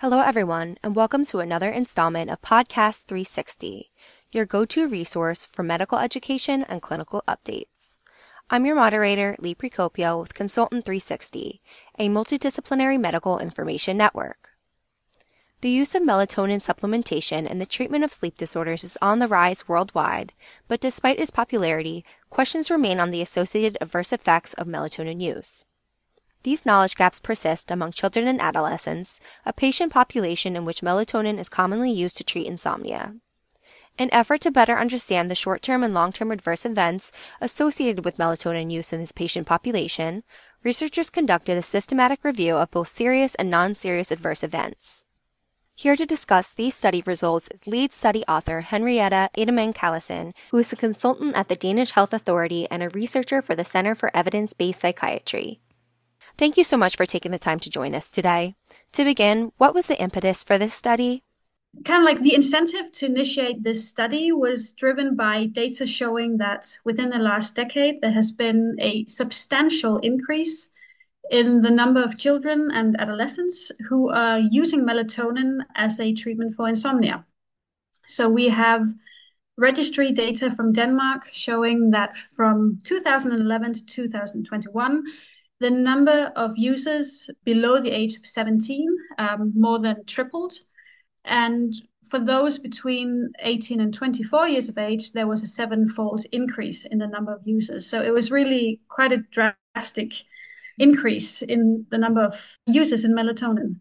Hello, everyone, and welcome to another installment of Podcast 360, your go to resource for medical education and clinical updates. I'm your moderator, Lee Precopio with Consultant 360, a multidisciplinary medical information network. The use of melatonin supplementation in the treatment of sleep disorders is on the rise worldwide, but despite its popularity, questions remain on the associated adverse effects of melatonin use. These knowledge gaps persist among children and adolescents, a patient population in which melatonin is commonly used to treat insomnia. In effort to better understand the short term and long term adverse events associated with melatonin use in this patient population, researchers conducted a systematic review of both serious and non serious adverse events. Here to discuss these study results is lead study author Henriette Edemann-Callesen, who is a consultant at the Danish Health Authority and a researcher for the Center for Evidence Based Psychiatry. Thank you so much for taking the time to join us today. To begin, what was the impetus for this study? Kind of like the incentive to initiate this study was driven by data showing that within the last decade, there has been a substantial increase in the number of children and adolescents who are using melatonin as a treatment for insomnia. So we have registry data from Denmark showing that from 2011 to 2021, the number of users below the age of 17 um, more than tripled. And for those between 18 and 24 years of age, there was a sevenfold increase in the number of users. So it was really quite a drastic increase in the number of users in melatonin.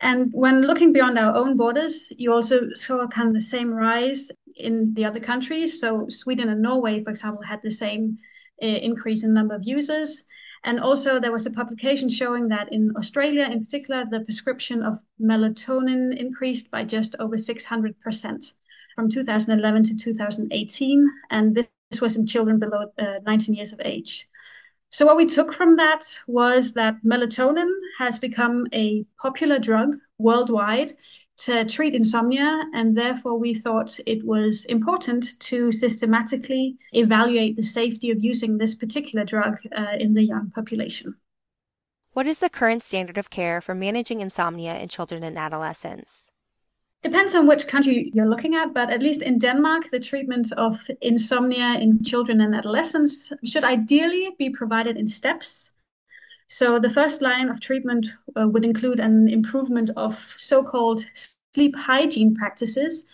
And when looking beyond our own borders, you also saw kind of the same rise in the other countries. So Sweden and Norway, for example, had the same uh, increase in number of users. And also, there was a publication showing that in Australia, in particular, the prescription of melatonin increased by just over 600% from 2011 to 2018. And this was in children below uh, 19 years of age. So, what we took from that was that melatonin has become a popular drug worldwide to treat insomnia, and therefore we thought it was important to systematically evaluate the safety of using this particular drug uh, in the young population. What is the current standard of care for managing insomnia in children and adolescents? Depends on which country you're looking at, but at least in Denmark, the treatment of insomnia in children and adolescents should ideally be provided in steps. So the first line of treatment uh, would include an improvement of so-called sleep hygiene practices.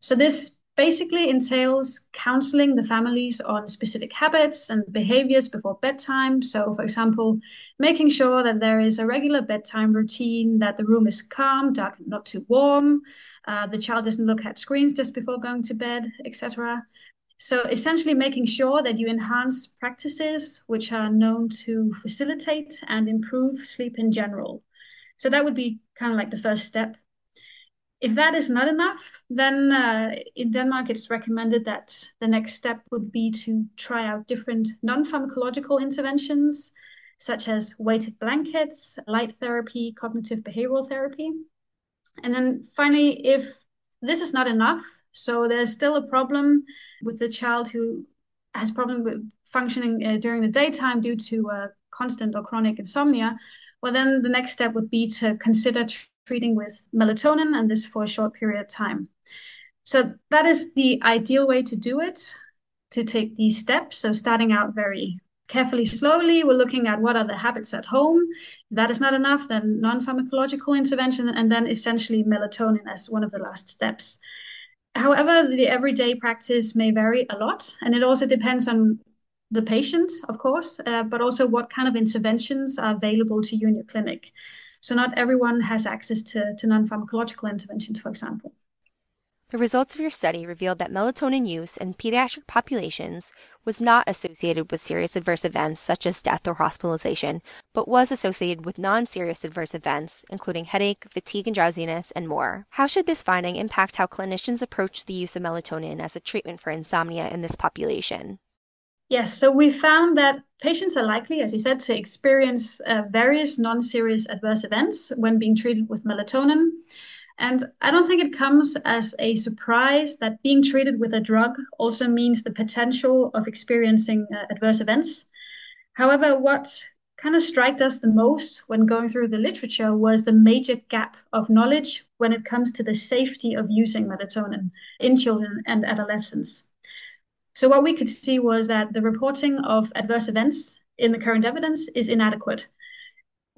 So this basically entails counseling the families on specific habits and behaviors before bedtime. So, for example, making sure that there is a regular bedtime routine, that the room is calm, dark, not too warm, uh, the child doesn't look at screens just before going to bed, etc. So essentially making sure that you enhance practices which are known to facilitate and improve sleep in general. So that would be kind of like the first step. If that is not enough, then uh, in Denmark it's recommended that the next step would be to try out different non-pharmacological interventions, such as weighted blankets, light therapy, cognitive behavioral therapy. And then finally, if this is not enough, so there's still a problem with the child who has problem with functioning uh, during the daytime due to uh, constant or chronic insomnia. Well, then the next step would be to consider treating with melatonin, and this for a short period of time. So that is the ideal way to do it, to take these steps. So starting out very carefully, slowly, we're looking at what are the habits at home. If that is not enough, then non-pharmacological intervention, and then essentially melatonin as one of the last steps. However, the everyday practice may vary a lot, and it also depends on the patient, of course, uh, but also what kind of interventions are available to you in your clinic. So, not everyone has access to, to non pharmacological interventions, for example. The results of your study revealed that melatonin use in pediatric populations was not associated with serious adverse events such as death or hospitalization, but was associated with non serious adverse events, including headache, fatigue and drowsiness, and more. How should this finding impact how clinicians approach the use of melatonin as a treatment for insomnia in this population? Yes, so we found that patients are likely, as you said, to experience uh, various non serious adverse events when being treated with melatonin. And I don't think it comes as a surprise that being treated with a drug also means the potential of experiencing uh, adverse events. However, what kind of struck us the most when going through the literature was the major gap of knowledge when it comes to the safety of using melatonin in children and adolescents. So, what we could see was that the reporting of adverse events in the current evidence is inadequate.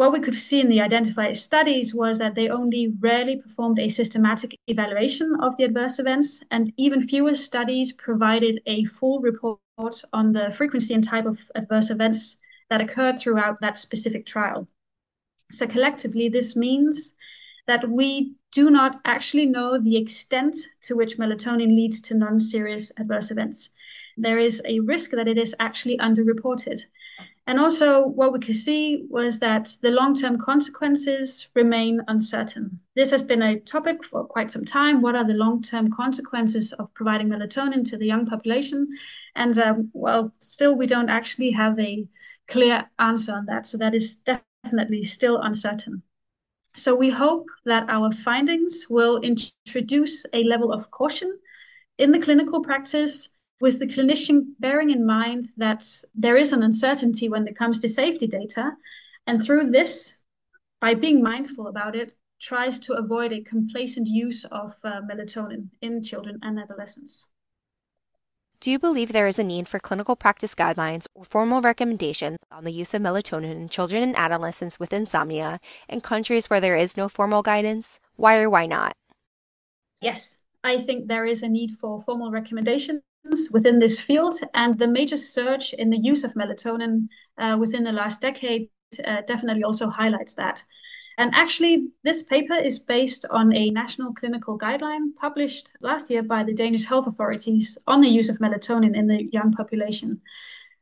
What we could see in the identified studies was that they only rarely performed a systematic evaluation of the adverse events, and even fewer studies provided a full report on the frequency and type of adverse events that occurred throughout that specific trial. So collectively, this means that we do not actually know the extent to which melatonin leads to non-serious adverse events. There is a risk that it is actually underreported. And also, what we could see was that the long term consequences remain uncertain. This has been a topic for quite some time. What are the long term consequences of providing melatonin to the young population? And um, well, still, we don't actually have a clear answer on that. So that is definitely still uncertain. So we hope that our findings will introduce a level of caution in the clinical practice with the clinician bearing in mind that there is an uncertainty when it comes to safety data. And through this, by being mindful about it, tries to avoid a complacent use of uh, melatonin in children and adolescents. Do you believe there is a need for clinical practice guidelines or formal recommendations on the use of melatonin in children and adolescents with insomnia in countries where there is no formal guidance? Why or why not? Yes, I think there is a need for formal recommendations within this field, and the major surge in the use of melatonin uh, within the last decade uh, definitely also highlights that. And actually, this paper is based on a national clinical guideline published last year by the Danish health authorities on the use of melatonin in the young population.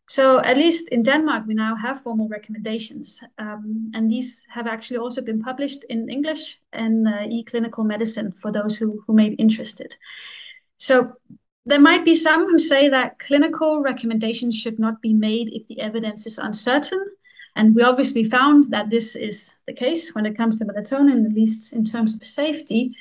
So, at least in Denmark, we now have formal recommendations. Um, and these have actually also been published in English and uh, e clinical medicine for those who, who may be interested. So, there might be some who say that clinical recommendations should not be made if the evidence is uncertain. And we obviously found that this is the case when it comes to melatonin, at least in terms of safety.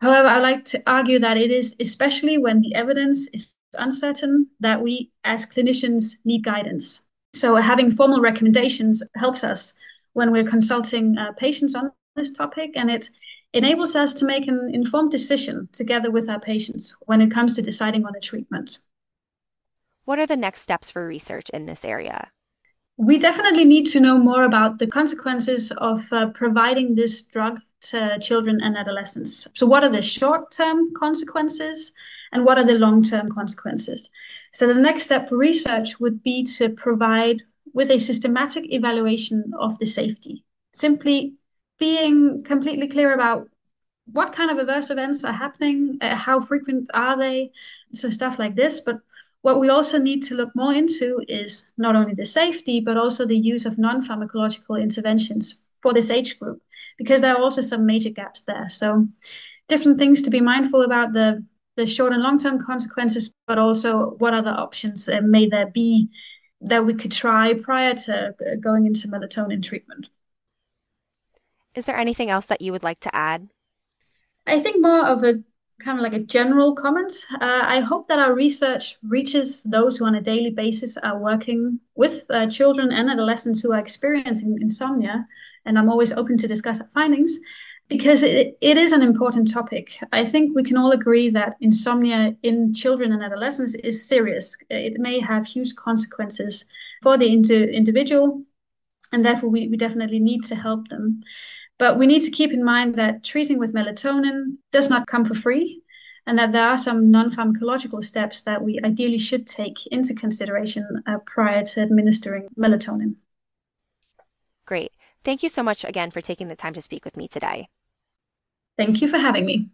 However, I like to argue that it is especially when the evidence is uncertain that we as clinicians need guidance. So having formal recommendations helps us when we're consulting uh, patients on this topic, and it enables us to make an informed decision together with our patients when it comes to deciding on a treatment. What are the next steps for research in this area? We definitely need to know more about the consequences of uh, providing this drug to children and adolescents. So, what are the short term consequences and what are the long term consequences? So, the next step for research would be to provide with a systematic evaluation of the safety, simply being completely clear about what kind of adverse events are happening, uh, how frequent are they, so stuff like this, but what we also need to look more into is not only the safety, but also the use of non pharmacological interventions for this age group, because there are also some major gaps there. So, different things to be mindful about the, the short and long term consequences, but also what other options uh, may there be that we could try prior to going into melatonin treatment. Is there anything else that you would like to add? I think more of a kind of like a general comment. Uh, I hope that our research reaches those who on a daily basis are working with uh, children and adolescents who are experiencing insomnia. And I'm always open to discuss findings because it, it is an important topic. I think we can all agree that insomnia in children and adolescents is serious. It may have huge consequences for the individual, and therefore we, we definitely need to help them. But we need to keep in mind that treating with melatonin does not come for free, and that there are some non pharmacological steps that we ideally should take into consideration uh, prior to administering melatonin. Great. Thank you so much again for taking the time to speak with me today. Thank you for having me.